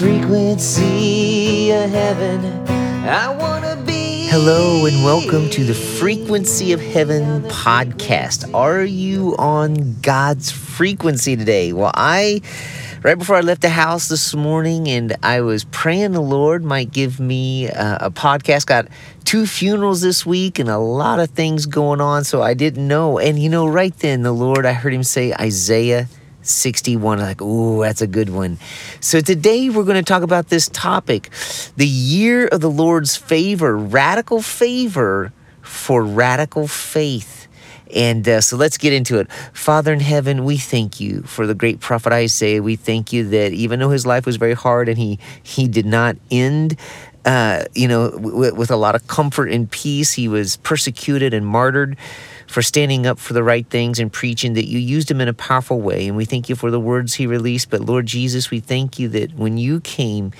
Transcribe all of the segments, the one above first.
frequency of heaven. I want to be. Hello, and welcome to the Frequency of Heaven podcast. Are you on God's frequency today? Well, I right before I left the house this morning, and I was praying the Lord might give me a, a, podcast. Got two funerals this week and a lot of things going on, so I didn't know. And you know, right then, the Lord, I heard Him say Isaiah 61. Like, ooh, that's a good one. So today we're going to talk about this topic the year of the Lord's favor, radical favor for radical faith. And uh, so let's get into it. Father in heaven, we thank you for the great prophet Isaiah. We thank you that even though his life was very hard and he he did not end uh, you know, w- with a lot of comfort and peace. He was persecuted and martyred for standing up for the right things and preaching that you used him in a powerful way. And we thank you for the words he released. But Lord Jesus, we thank you that when you came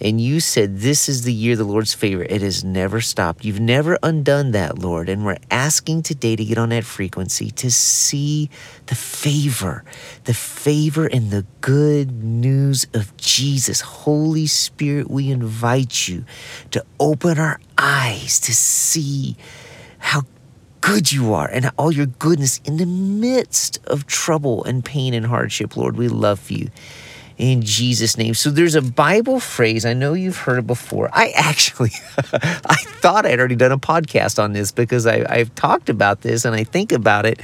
and you said, This is the year the Lord's favor, it has never stopped. You've never undone that, Lord. And we're asking today to get on that frequency to see the favor, the favor and the good news of Jesus. Holy Spirit, we invite you to open our eyes to see how good you are and all your goodness in the midst of trouble and pain and hardship, Lord. We love you in Jesus' name. So there's a Bible phrase. I know you've heard it before. I actually, I thought I'd already done a podcast on this because I, I've talked about this and I think about it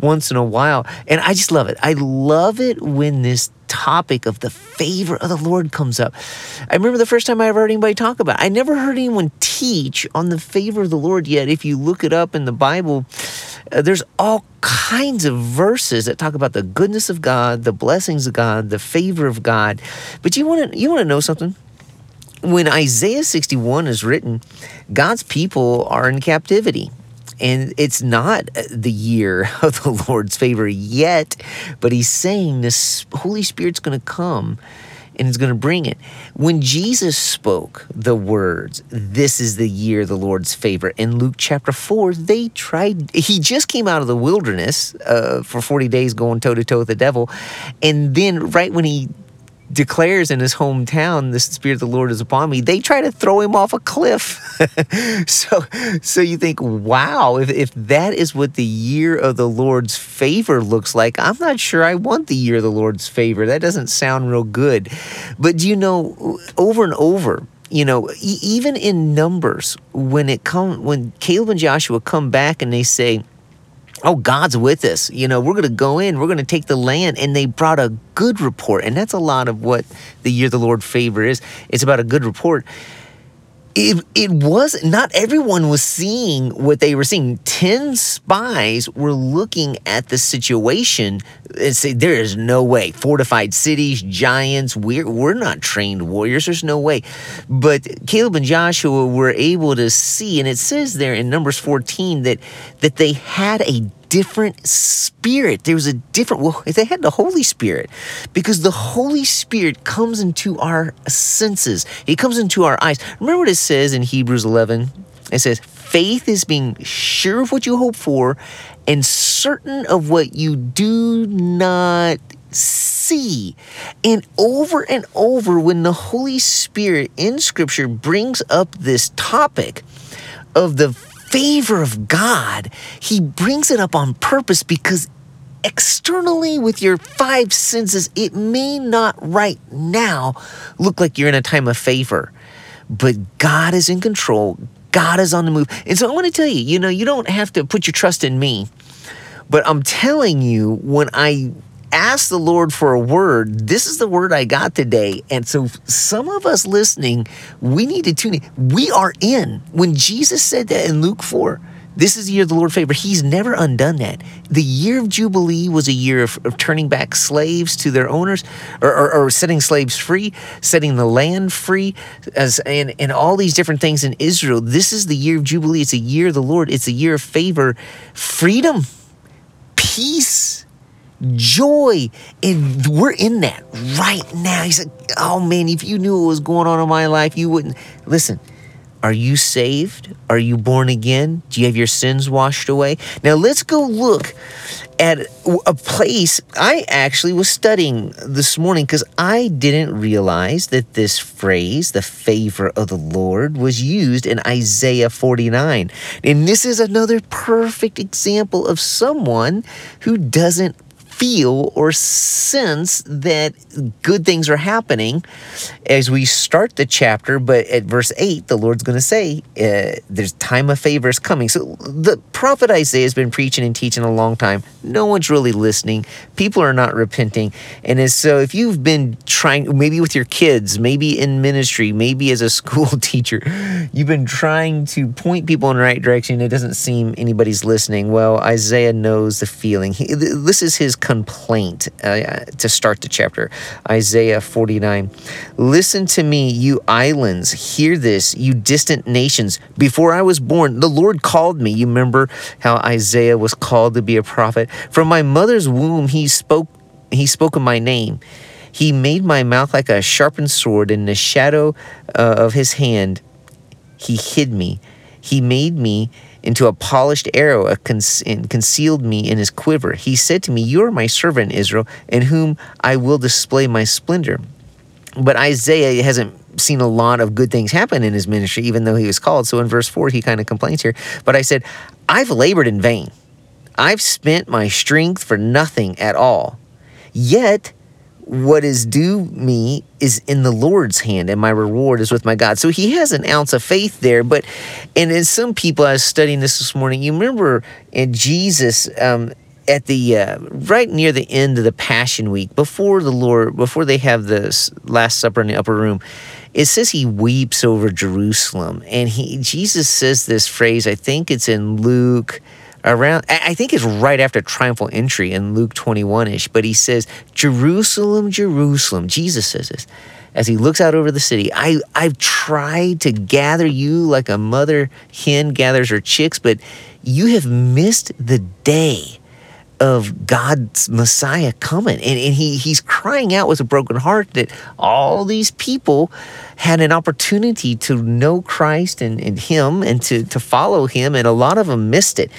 once in a while. And I just love it. I love it when this topic of the favor of the Lord comes up. I remember the first time I ever heard anybody talk about it. I never heard anyone teach on the favor of the Lord yet. If you look it up in the Bible, uh, there's all kinds of verses that talk about the goodness of God, the blessings of God, the favor of God. But you want to you want to know something? When Isaiah 61 is written, God's people are in captivity. And it's not the year of the Lord's favor yet, but he's saying this Holy Spirit's going to come and it's going to bring it. When Jesus spoke the words, This is the year the Lord's favor, in Luke chapter 4, they tried, he just came out of the wilderness uh, for 40 days going toe to toe with the devil. And then, right when he declares in his hometown, "The Spirit of the Lord is upon me," they try to throw him off a cliff. so, so you think, wow, if if that is what the year of the Lord's favor looks like, I'm not sure I want the year of the Lord's favor. That doesn't sound real good. But do you know, over and over, you know, e- even in Numbers, when it come when Caleb and Joshua come back and they say oh, God's with us. You know, we're going to go in, we're going to take the land. And they brought a good report. And that's a lot of what the year the Lord favor is. It's about a good report it, it was not everyone was seeing what they were seeing. 10 spies were looking at the situation and say, There is no way. Fortified cities, giants, we're, we're not trained warriors. There's no way. But Caleb and Joshua were able to see, and it says there in Numbers 14 that, that they had a different spirit. There was a different, well, they had the Holy Spirit because the Holy Spirit comes into our senses, He comes into our eyes. Remember what it says in Hebrews 11? It says, faith is being sure of what you hope for and certain of what you do not see. And over and over, when the Holy Spirit in Scripture brings up this topic of the favor of God, he brings it up on purpose because externally with your five senses, it may not right now look like you're in a time of favor, but God is in control. God is on the move. And so I want to tell you, you know, you don't have to put your trust in me, but I'm telling you, when I asked the Lord for a word. This is the word I got today. And so, some of us listening, we need to tune in. We are in. When Jesus said that in Luke 4, this is the year of the Lord favor. He's never undone that. The year of Jubilee was a year of, of turning back slaves to their owners or, or, or, setting slaves free, setting the land free, as, and, and all these different things in Israel. This is the year of Jubilee. It's a year of the Lord. It's a year of favor, freedom, peace, joy. And we're in that right now. He said, Oh man, if you knew what was going on in my life, you wouldn't. Listen, Are you saved? Are you born again? Do you have your sins washed away? Now let's go look at a place I actually was studying this morning because I didn't realize that this phrase, the favor of the Lord, was used in Isaiah 49. And this is another perfect example of someone who doesn't feel or sense that good things are happening as we start the chapter. But at verse 8, the Lord's going to say, uh, There's time of favor is coming. So the prophet Isaiah has been preaching and teaching a long time. No one's really listening. People are not repenting. And so if you've been trying, maybe with your kids, maybe in ministry, maybe as a school teacher, you've been trying to point people in the right direction. It doesn't seem anybody's listening. Well, Isaiah knows the feeling. He, this is his complaint uh, to start the chapter. Isaiah 49. Listen to me, you islands. Hear this, you distant nations. Before I was born, the Lord called me. You remember how Isaiah was called to be a prophet? From my mother's womb, he spoke. He spoke of my name. He made my mouth like a sharpened sword. In the shadow uh, of his hand, he hid me. He made me into a polished arrow and concealed me in his quiver. He said to me, You are my servant, Israel, in whom I will display my splendor. But Isaiah hasn't seen a lot of good things happen in his ministry, even though he was called. So in verse 4, he kind of complains here. But I said, I've labored in vain. I've spent my strength for nothing at all. Yet what is due me is in the Lord's hand, and my reward is with my God. So he has an ounce of faith there. But, and in some people, I was studying this this morning, you remember in Jesus, um, at the uh, right near the end of the Passion Week, before the Lord, before they have the Last Supper in the upper room, it says he weeps over Jerusalem, and he Jesus says this phrase. I think it's in Luke around I think it's right after triumphal entry in Luke 21ish, but he says, Jerusalem, Jerusalem. Jesus says this as he looks out over the city. I, I've tried to gather you like a mother hen gathers her chicks, but you have missed the day of God's Messiah coming. And, and he, he's crying out with a broken heart that all these people had an opportunity to know Christ and, and Him and to, to follow Him, and a lot of them missed it.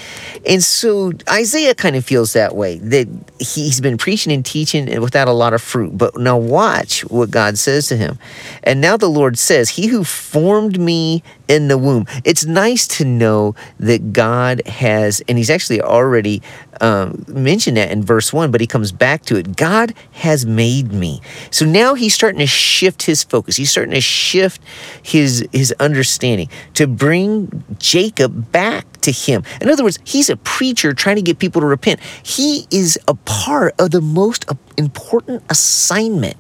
And so Isaiah kind of feels that way that he's been preaching and teaching without a lot of fruit. But now watch what God says to him. And now the Lord says, He who formed me in the womb. It's nice to know that God has, and He's actually already um, mentioned that in verse 1, but He comes back to it. God has made me. So now He's starting to shift His focus. He's starting to shift his his understanding to bring Jacob back to him. In other words, he's a preacher trying to get people to repent. He is a part of the most important assignment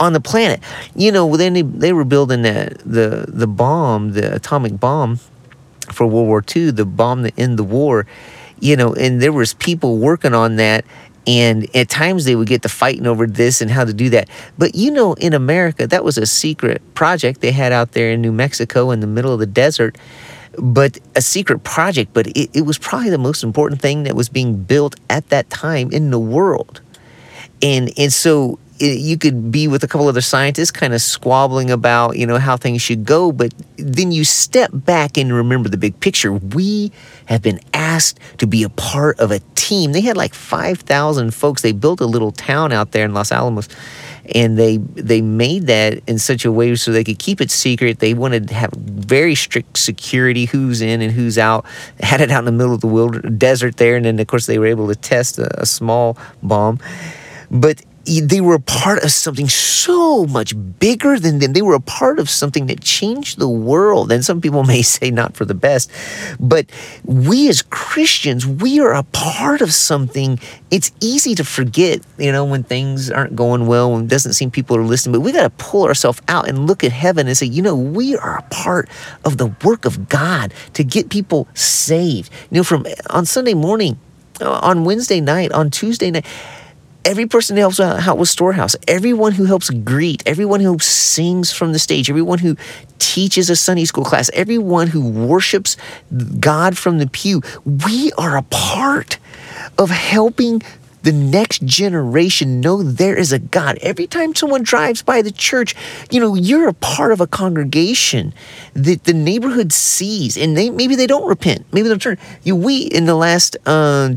on the planet. You know, they, they were building the, the the bomb, the atomic bomb for World War II, the bomb that end the war. You know, and there was people working on that and at times they would get to fighting over this and how to do that. But you know, in America, that was a secret project they had out there in New Mexico in the middle of the desert. But a secret project, but it, it was probably the most important thing that was being built at that time in the world. And and so you could be with a couple other scientists kind of squabbling about you know how things should go but then you step back and remember the big picture. We have been asked to be a part of a team. They had like 5000 folks. They built a little town out there in los alamos and they they made that in such a way so they could keep it secret. They wanted to have very strict security who's in and who's out had it out in the middle of the wilderness desert there and then of course they were able to test a, a small bomb. But they were a part of something so much bigger than them. They were a part of something that changed the world. And some people may say not for the best, but we as Christians, we are a part of something. It's easy to forget, you know, when things aren't going well, when it doesn't seem people are listening, but we got to pull ourselves out and look at heaven and say, you know, we are a part of the work of God to get people saved. You know, from on Sunday morning, uh, on Wednesday night, on Tuesday night, every person who helps out with Storehouse, everyone who helps greet, everyone who sings from the stage, everyone who teaches a Sunday school class, everyone who worships God from the pew, we are a part of helping the next generation know there is a God. Every time someone drives by the church, you know, you're a part of a congregation that the neighborhood sees, and they maybe they don't repent, maybe they'll turn. You, we in the last uh,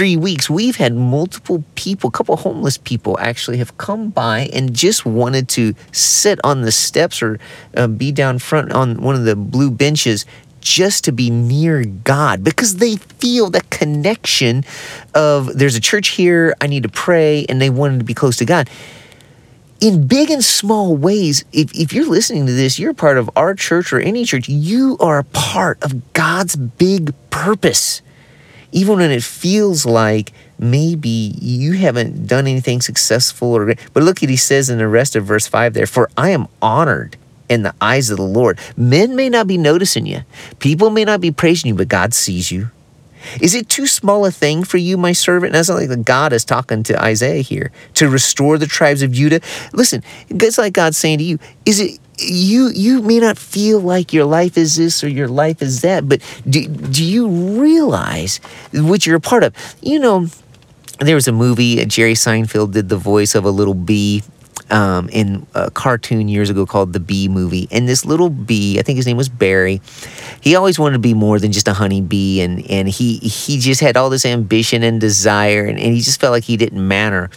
three weeks, we've had multiple people, a couple homeless people actually have come by and just wanted to sit on the steps or uh, be down front on one of the blue benches just to be near God because they feel that connection of there's a church here, I need to pray, and they wanted to be close to God. In big and small ways, if, if you're listening to this, you're part of our church or any church, you are a part of God's big purpose. Even when it feels like maybe you haven't done anything successful or but look at he says in the rest of verse 5 there for i am honored in the eyes of the Lord. Men may not be noticing you, people may not be praising you, but God sees you. Is it too small a thing for you, my servant? That's not like God is talking to Isaiah here to restore the tribes of Judah. Listen, it's like God saying to you, is it you you may not feel like your life is this or your life is that, but do, do you realize what you're a part of? You know, there was a movie, Jerry Seinfeld did the voice of a little bee um, in a cartoon years ago called The Bee Movie. And this little bee, I think his name was Barry, he always wanted to be more than just a honey bee. And, and he, he just had all this ambition and desire, and, and he just felt like he didn't matter.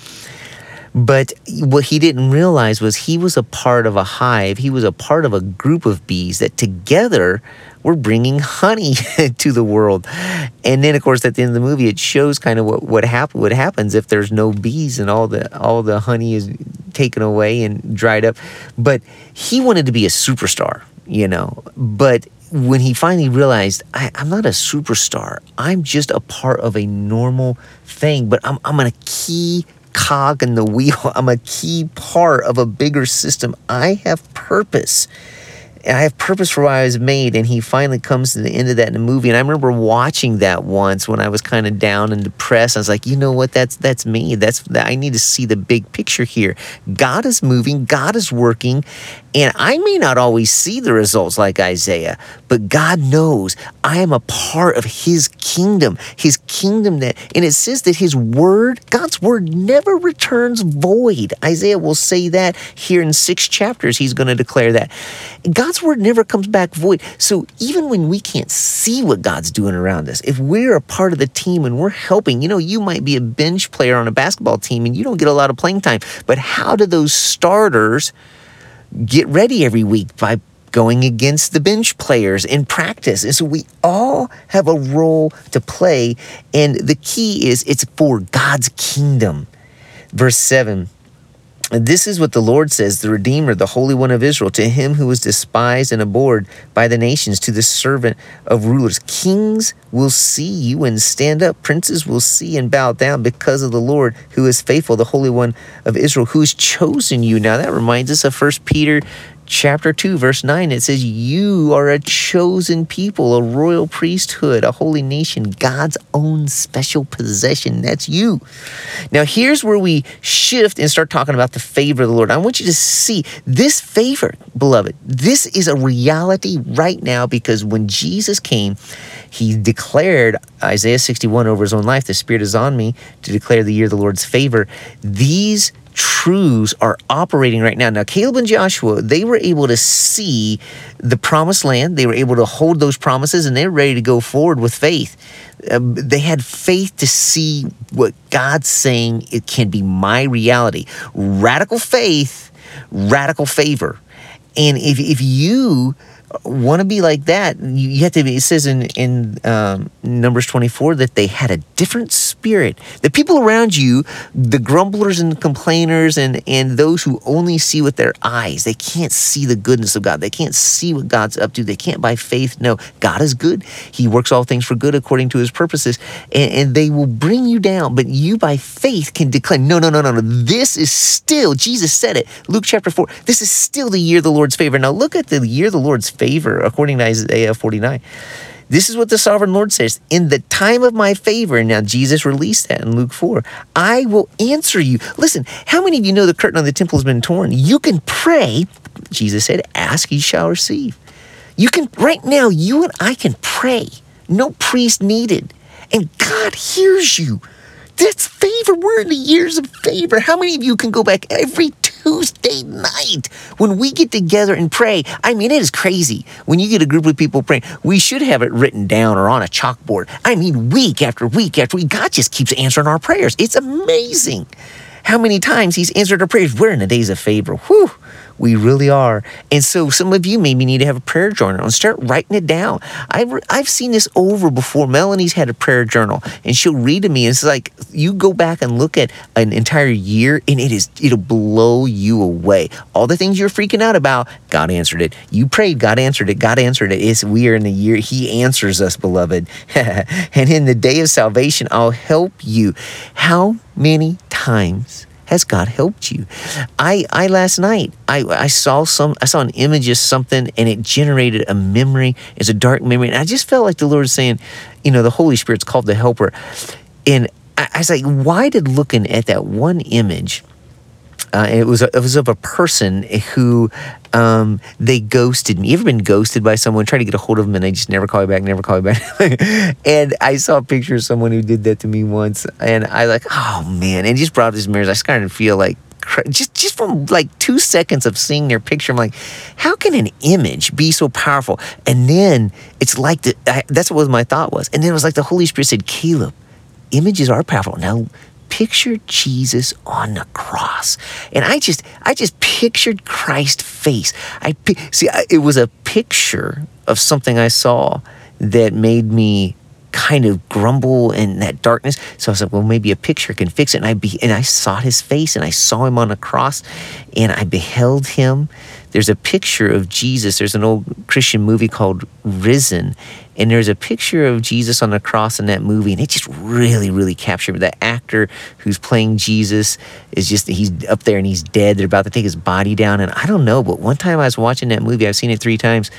But what he didn't realize was he was a part of a hive. He was a part of a group of bees that together were bringing honey to the world. And then, of course, at the end of the movie, it shows kind of what what, happen, what happens if there's no bees and all the all the honey is taken away and dried up. But he wanted to be a superstar, you know. But when he finally realized, I, am not a superstar. I'm just a part of a normal thing, but I'm, I'm a key cog in the wheel. I'm a key part of a bigger system. I have purpose. I have purpose for why I was made. And he finally comes to the end of that in the movie. And I remember watching that once when I was kind of down and depressed. I was like, you know what? That's that's me. That's. I need to see the big picture here. God is moving. God is working. And I may not always see the results like Isaiah, but God knows I am a part of his kingdom, his kingdom that, and it says that his word, God's word never returns void. Isaiah will say that here in six chapters, he's going to declare that. God's word never comes back void. So even when we can't see what God's doing around us, if we're a part of the team and we're helping, you know, you might be a bench player on a basketball team and you don't get a lot of playing time, but how do those starters, get ready every week by going against the bench players in practice. And so we all have a role to play. And the key is it's for God's kingdom. Verse 7 this is what the Lord says, the Redeemer, the Holy One of Israel, to him who was despised and abhorred by the nations, to the servant of rulers. Kings will see you and stand up. Princes will see and bow down because of the Lord who is faithful, the Holy One of Israel, who has chosen you. Now that reminds us of First Peter chapter 2 verse 9 it says you are a chosen people a royal priesthood a holy nation god's own special possession. That's you. Now here's where we shift and start talking about the favor of the lord. I want you to see this favor beloved. This is a reality right now because when jesus came he declared isaiah 61 over his own life the spirit is on me to declare the year of the lord's favor. These truths are operating right now. Now, Caleb and Joshua, they were able to see the promised land. They were able to hold those promises and they're ready to go forward with faith. Um, they had faith to see what God's saying it can be my reality. Radical faith, radical favor. And if, if you want to be like that, you have to be. It says in in um, Numbers twenty four that they had a different spirit. The people around you, the grumblers and complainers, and and those who only see with their eyes, they can't see the goodness of God. They can't see what God's up to. They can't by faith know God is good. He works all things for good according to His purposes, and, and they will bring you down. But you by faith can declare, no, no, no, no, no. This is still Jesus said it. Luke chapter four. This is still the year of the Lord's favor. Now look at the year of the Lord's favor favor, according to Isaiah 49. This is what the sovereign Lord says In the time of my favor, and now Jesus released that in Luke 4, I will answer you. Listen, how many of you know the curtain on the temple has been torn? You can pray. Jesus said, Ask, ye shall receive. You can, right now, you and I can pray. No priest needed. And God hears you. That's favor. We're in the years of favor. How many of you can go back every Tuesday night when we get together and pray? I mean, it is crazy. When you get a group of people praying, we should have it written down or on a chalkboard. I mean, week after week after week, God just keeps answering our prayers. It's amazing how many times He's answered our prayers. We're in the days of favor. Whew. We really are. And so some of you maybe need to have a prayer journal and start writing it down. I've, I've seen this over before. Melanie's had a prayer journal and she'll read to me. And it's like you go back and look at an entire year and it is, it'll blow you away. All the things you're freaking out about, God answered it. You prayed, God answered it. God answered it. It's, we are in the year, He answers us, beloved. and in the day of salvation, I'll help you. How many times has God helped you? I I last night I, I saw some I saw an image of something and it generated a memory. It's a dark memory. And I just felt like the Lord is saying, you know, the Holy Spirit's called the helper. And I, I was like, why did looking at that one image uh, it was it was of a person who um, they ghosted me. You ever been ghosted by someone? Try to get a hold of them and they just never call you back, never call you back. and I saw a picture of someone who did that to me once, and I like, oh man, and just brought up these mirrors. I started to feel like just just from like two seconds of seeing their picture, I'm like, how can an image be so powerful? And then it's like the, I, that's what my thought was. And then it was like the Holy Spirit said, Caleb, images are powerful. Now pictured Jesus on the cross. And I just I just pictured Christ's face. I see it was a picture of something I saw that made me kind of grumble in that darkness. So I was like, well, maybe a picture can fix it. And I be and I saw his face and I saw him on the cross and I beheld him. There's a picture of Jesus. There's an old Christian movie called Risen, and there's a picture of Jesus on the cross in that movie, and it just really, really captured. The actor who's playing Jesus is just, he's up there and he's dead. They're about to take his body down. And I don't know, but one time I was watching that movie, I've seen it three times,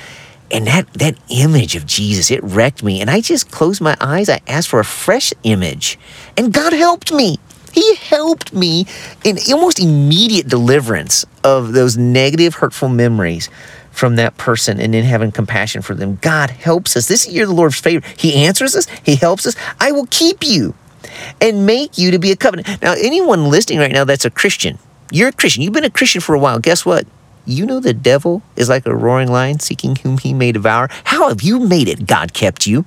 and that, that image of Jesus, it wrecked me. And I just closed my eyes. I asked for a fresh image, and God helped me. He helped me in almost immediate deliverance of those negative, hurtful memories from that person and then having compassion for them. God helps us. This year, the Lord's favor. He answers us, He helps us. I will keep you and make you to be a covenant. Now, anyone listening right now that's a Christian, you're a Christian, you've been a Christian for a while. Guess what? You know the devil is like a roaring lion seeking whom he may devour. How have you made it? God kept you.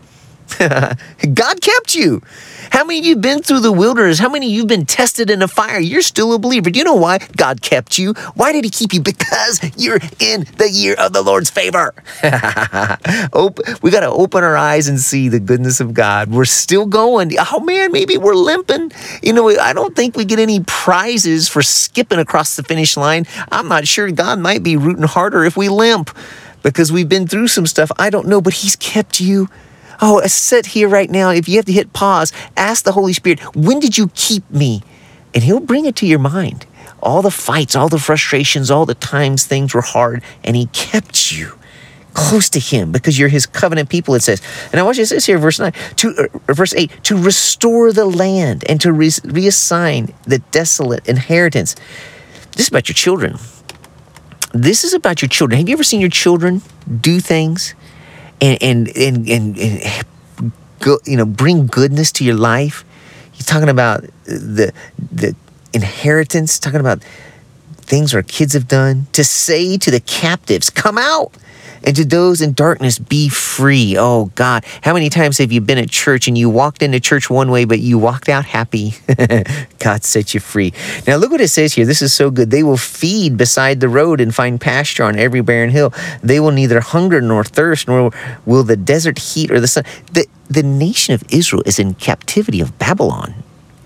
God kept you. How many of you been through the wilderness? How many of you been tested in a fire? You're still a believer. Do you know why God kept you? Why did He keep you? Because you're in the year of the Lord's favor. we got to open our eyes and see the goodness of God. We're still going. Oh man, maybe we're limping. You know, I don't think we get any prizes for skipping across the finish line. I'm not sure. God might be rooting harder if we limp because we've been through some stuff. I don't know, but He's kept you. Oh, sit here right now. If you have to hit pause, ask the Holy Spirit, when did you keep me? And He'll bring it to your mind. All the fights, all the frustrations, all the times things were hard, and He kept you close to Him because you're His covenant people, it says. And I want you to this here, verse 9, to, uh, verse 8, to restore the land and to re- reassign the desolate inheritance. This is about your children. This is about your children. Have you ever seen your children do things and and and, and, and go, you know bring goodness to your life. He's talking about the the inheritance, talking about things our kids have done. To say to the captives, "Come out." And to those in darkness, be free. Oh God, how many times have you been at church and you walked into church one way, but you walked out happy? God set you free. Now look what it says here. This is so good. They will feed beside the road and find pasture on every barren hill. They will neither hunger nor thirst, nor will the desert heat or the sun. The, the nation of Israel is in captivity of Babylon.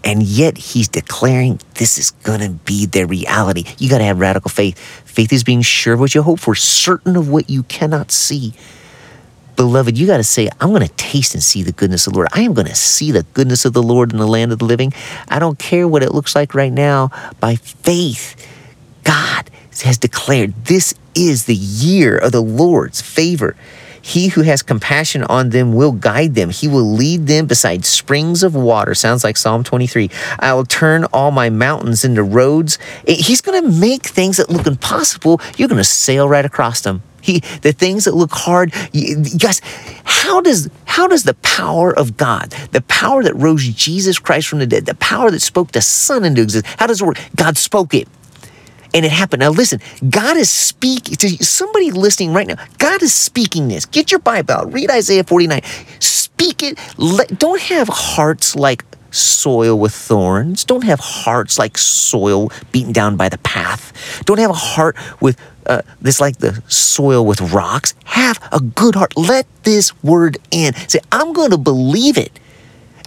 And yet he's declaring this is going to be their reality. You got to have radical faith. Faith is being sure of what you hope for, certain of what you cannot see. Beloved, you got to say, I'm going to taste and see the goodness of the Lord. I am going to see the goodness of the Lord in the land of the living. I don't care what it looks like right now. By faith, God has declared this is the year of the Lord's favor. He who has compassion on them will guide them. He will lead them beside springs of water. Sounds like Psalm 23. I will turn all my mountains into roads. He's going to make things that look impossible, you're going to sail right across them. He, the things that look hard, guys, how does how does the power of God, the power that rose Jesus Christ from the dead, the power that spoke the Sun into existence, how does it work? God spoke it. And it happened. Now listen, God is speaking to somebody listening right now. God is speaking this. Get your Bible out. Read Isaiah 49. Speak it. Let, don't have hearts like soil with thorns. Don't have hearts like soil beaten down by the path. Don't have a heart with uh, this like the soil with rocks. Have a good heart. Let this word in. Say, I'm going to believe it.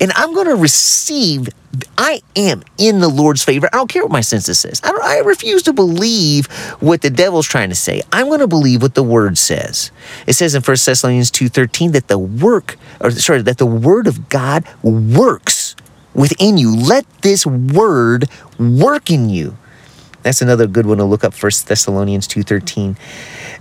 And I'm going to receive, I am in the Lord's favor. I don't care what my census says. I, I refuse to believe what the devil's trying to say. I'm going to believe what the word says. It says in 1 Thessalonians 2.13 that the work, or sorry, that the word of God works within you. Let this word work in you. That's another good one to look up 1 Thessalonians 2:13.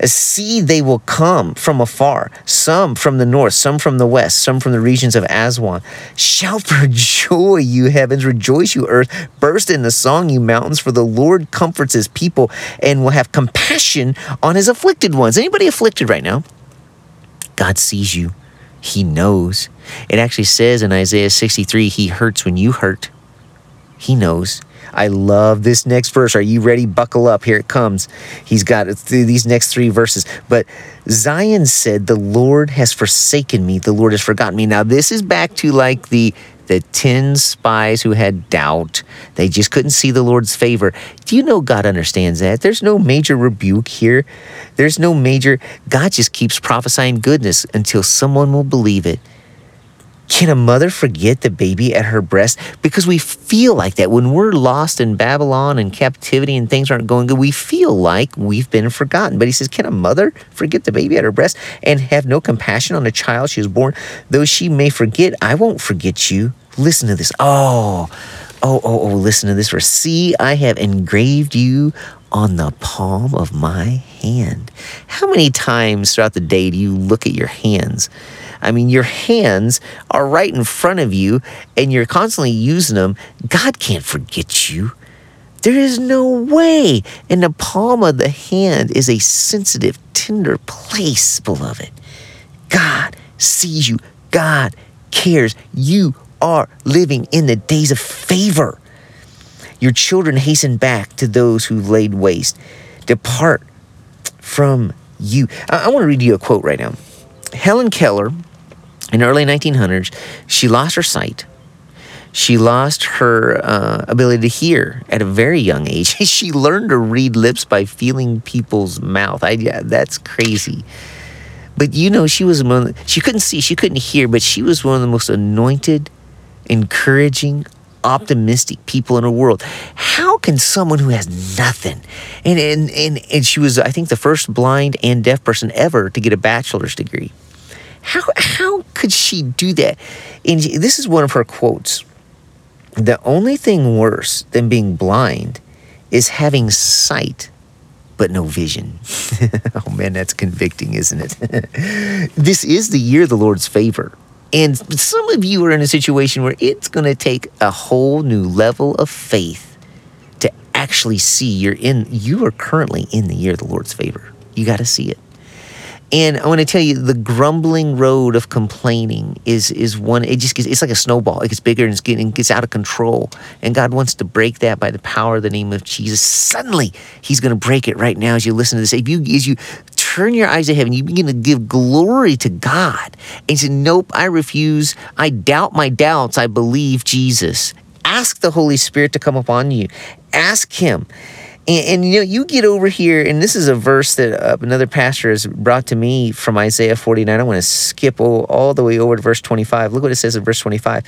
See they will come from afar, some from the north, some from the west, some from the regions of Aswan. Shout for joy, you heavens, rejoice you earth, burst in the song you mountains, for the Lord comforts his people and will have compassion on his afflicted ones. Anybody afflicted right now? God sees you. He knows. It actually says in Isaiah 63, He hurts when you hurt. He knows. I love this next verse. Are you ready? Buckle up. Here it comes. He's got these next three verses. But Zion said, The Lord has forsaken me. The Lord has forgotten me. Now, this is back to like the the 10 spies who had doubt. They just couldn't see the Lord's favor. Do you know God understands that? There's no major rebuke here. There's no major, God just keeps prophesying goodness until someone will believe it. Can a mother forget the baby at her breast? Because we feel like that. When we're lost in Babylon and captivity and things aren't going good, we feel like we've been forgotten. But he says, Can a mother forget the baby at her breast and have no compassion on the child she was born? Though she may forget, I won't forget you. Listen to this. Oh, oh, oh, oh, listen to this verse. See, I have engraved you on the palm of my hand. How many times throughout the day do you look at your hands? I mean, your hands are right in front of you and you're constantly using them. God can't forget you. There is no way. And the palm of the hand is a sensitive, tender place, beloved. God sees you. God cares. You are living in the days of favor. Your children hasten back to those who laid waste. Depart from you. I, I want to read you a quote right now. Helen Keller in early 1900s, she lost her sight. She lost her uh, ability to hear at a very young age. she learned to read lips by feeling people's mouth. I, yeah, that's crazy. But you know, she was. The, she couldn't see, she couldn't hear, but she was one of the most anointed, encouraging, optimistic people in the world. How can someone who has nothing, and and and, and she was, I think, the first blind and deaf person ever to get a bachelor's degree. How, how could she do that? And this is one of her quotes. The only thing worse than being blind is having sight but no vision. oh man, that's convicting, isn't it? this is the year of the Lord's favor. And some of you are in a situation where it's going to take a whole new level of faith to actually see you're in you are currently in the year of the Lord's favor. You got to see it. And I want to tell you, the grumbling road of complaining is is one. It just gets, it's like a snowball. It gets bigger and it's getting gets out of control. And God wants to break that by the power of the name of Jesus. Suddenly, He's going to break it right now as you listen to this. If you as you turn your eyes to heaven, you begin to give glory to God and say, "Nope, I refuse. I doubt my doubts. I believe Jesus." Ask the Holy Spirit to come upon you. Ask Him. And, and, you know, you get over here, and this is a verse that uh, another pastor has brought to me from Isaiah 49. I want to skip all, all the way over to verse 25. Look what it says in verse 25.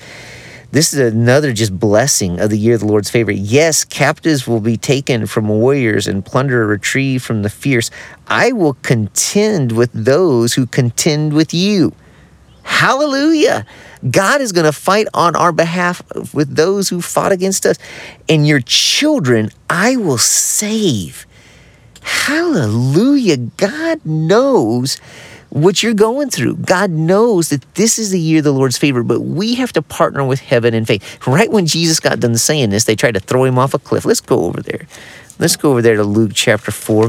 This is another just blessing of the year of the Lord's favor. Yes, captives will be taken from warriors and plunder retrieved from the fierce. I will contend with those who contend with you. Hallelujah. God is going to fight on our behalf with those who fought against us. And your children I will save. Hallelujah. God knows what you're going through. God knows that this is the year of the Lord's favor, but we have to partner with heaven in faith. Right when Jesus got done saying this, they tried to throw him off a cliff. Let's go over there. Let's go over there to Luke chapter 4.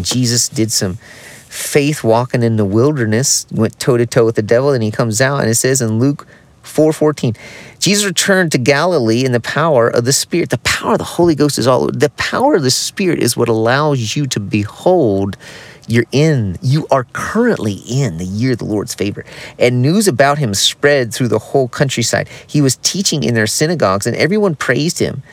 Jesus did some faith walking in the wilderness, went toe to toe with the devil, and he comes out. And it says in Luke 4:14, Jesus returned to Galilee in the power of the Spirit. The power of the Holy Ghost is all the power of the Spirit is what allows you to behold you're in, you are currently in the year of the Lord's favor. And news about him spread through the whole countryside. He was teaching in their synagogues, and everyone praised him.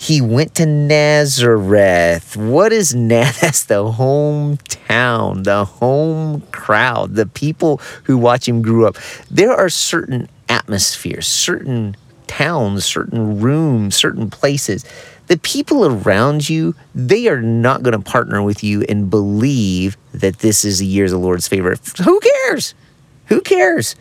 He went to Nazareth. What is Nazareth? That's the hometown, the home crowd, the people who watch him grew up. There are certain atmospheres, certain towns, certain rooms, certain places. The people around you, they are not going to partner with you and believe that this is the year of the Lord's favor. Who cares? Who cares?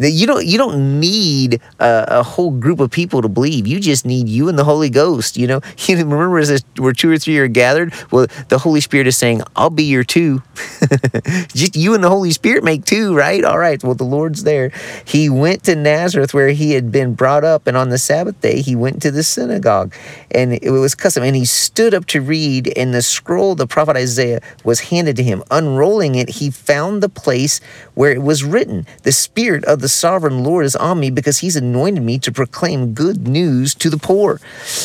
That you don't you don't need a, a, whole group of people to believe. You just need you and the Holy Ghost. You know, you remember says where two or three are gathered. Well, the Holy Spirit is saying, "I'll be your two." just you and the Holy Spirit make two, right? All right. Well, the Lord's there. He went to Nazareth where he had been brought up, and on the Sabbath day he went to the synagogue, and it was custom. And he stood up to read, and the scroll the prophet Isaiah was handed to him. Unrolling it, he found the place where it was written, "The Spirit of the sovereign Lord is on me because he's anointed me to proclaim good news to the poor.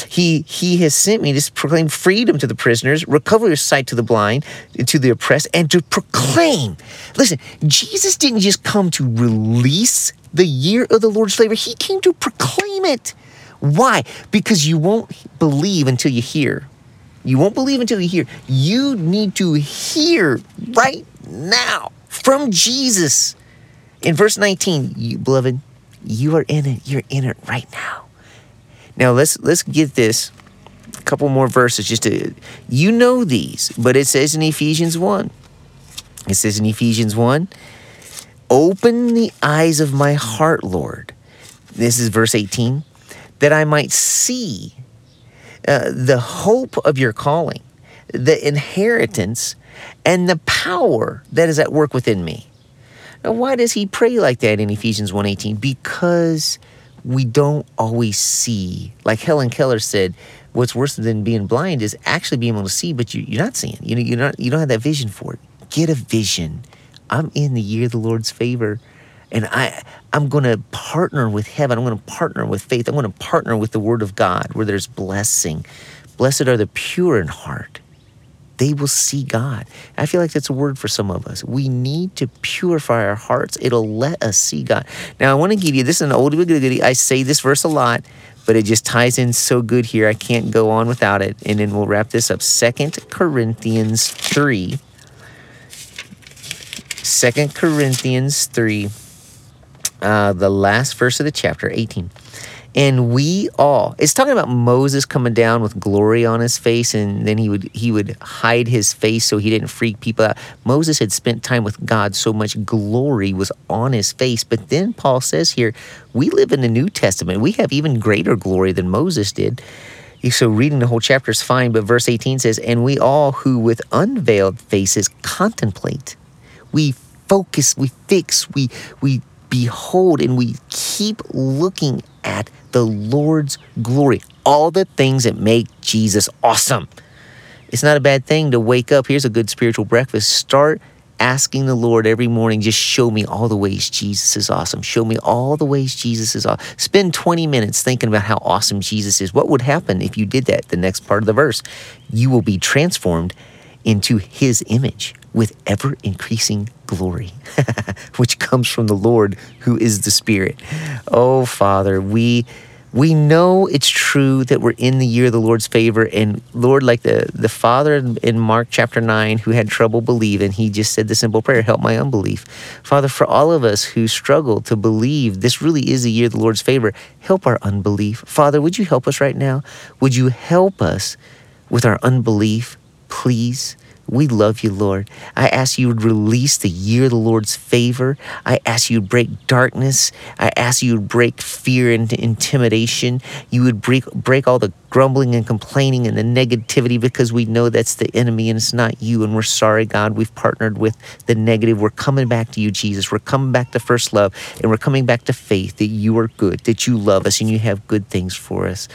He he has sent me to proclaim freedom to the prisoners, recovery of sight to the blind, to the oppressed, and to proclaim. Listen, Jesus didn't just come to release the year of the Lord's favor, he came to proclaim it. Why? Because you won't believe until you hear. You won't believe until you hear. You need to hear right now from Jesus. In verse 19, you, beloved, you are in it. You're in it right now. Now let's let's get this a couple more verses just to you know these, but it says in Ephesians 1. It says in Ephesians 1, open the eyes of my heart, Lord. This is verse 18, that I might see uh, the hope of your calling, the inheritance, and the power that is at work within me now, why does he pray like that in Ephesians 1:18? Because we don't always see. Like Helen Keller said, what's worse than being blind is actually being able to see, but you, are not seeing. You know, you're not. You don't have that vision for it. Get a vision. I'm in the year of the Lord's favor, and I I'm going to partner with heaven. I'm going to partner with faith. I'm going to partner with the Word of God, where there's blessing. Blessed are the pure in heart, they will see God. I feel like that's a word for some of us. We need to purify our hearts. It'll let us see God. Now, I want to give you this is an but goodie. I say this verse a lot, but it just ties in so good here. I can't go on without it. And then we'll wrap this up. Second Corinthians 3. 2 Corinthians 3, uh, the last verse of the chapter, 18. And we all, it's talking about Moses coming down with glory on his face, and then he would he would hide his face so he didn't freak people out. Moses had spent time with God, so much glory was on his face. But then Paul says here, we live in the New Testament. We have even greater glory than Moses did. So reading the whole chapter is fine, but verse 18 says, And we all who with unveiled faces contemplate, we focus, we fix, we we behold, and we keep looking at the Lord's glory, all the things that make Jesus awesome. It's not a bad thing to wake up. Here's a good spiritual breakfast. Start asking the Lord every morning, just show me all the ways Jesus is awesome. Show me all the ways Jesus is awesome. Spend 20 minutes thinking about how awesome Jesus is. What would happen if you did that? The next part of the verse. You will be transformed into his image with ever increasing glory, which comes from the Lord who is the Spirit. Oh, Father, we we know it's true that we're in the year of the Lord's favor. And Lord, like the, the father in Mark chapter 9 who had trouble believing, he just said the simple prayer, Help my unbelief. Father, for all of us who struggle to believe this really is the year of the Lord's favor, help our unbelief. Father, would you help us right now? Would you help us with our unbelief, please? We love you, Lord. I ask you would release the year of the Lord's favor. I ask you break darkness. I ask you break fear and intimidation. You would break, break all the grumbling and complaining and the negativity because we know that's the enemy and it's not you. And we're sorry, God. We've partnered with the negative. We're coming back to you, Jesus. We're coming back to first love and we're coming back to faith that you are good, that you love us and you have good things for us.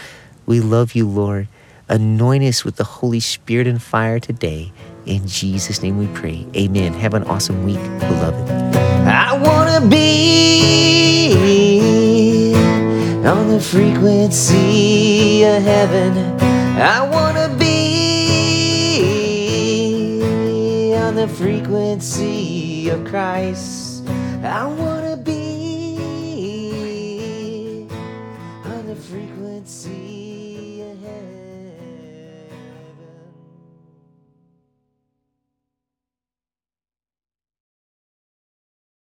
We love you, Lord. Anoint us with the Holy Spirit and fire today In Jesus' name we pray. Amen. Have an awesome week, beloved. I want to be on the frequency of heaven. I want to be on the frequency of Christ. I want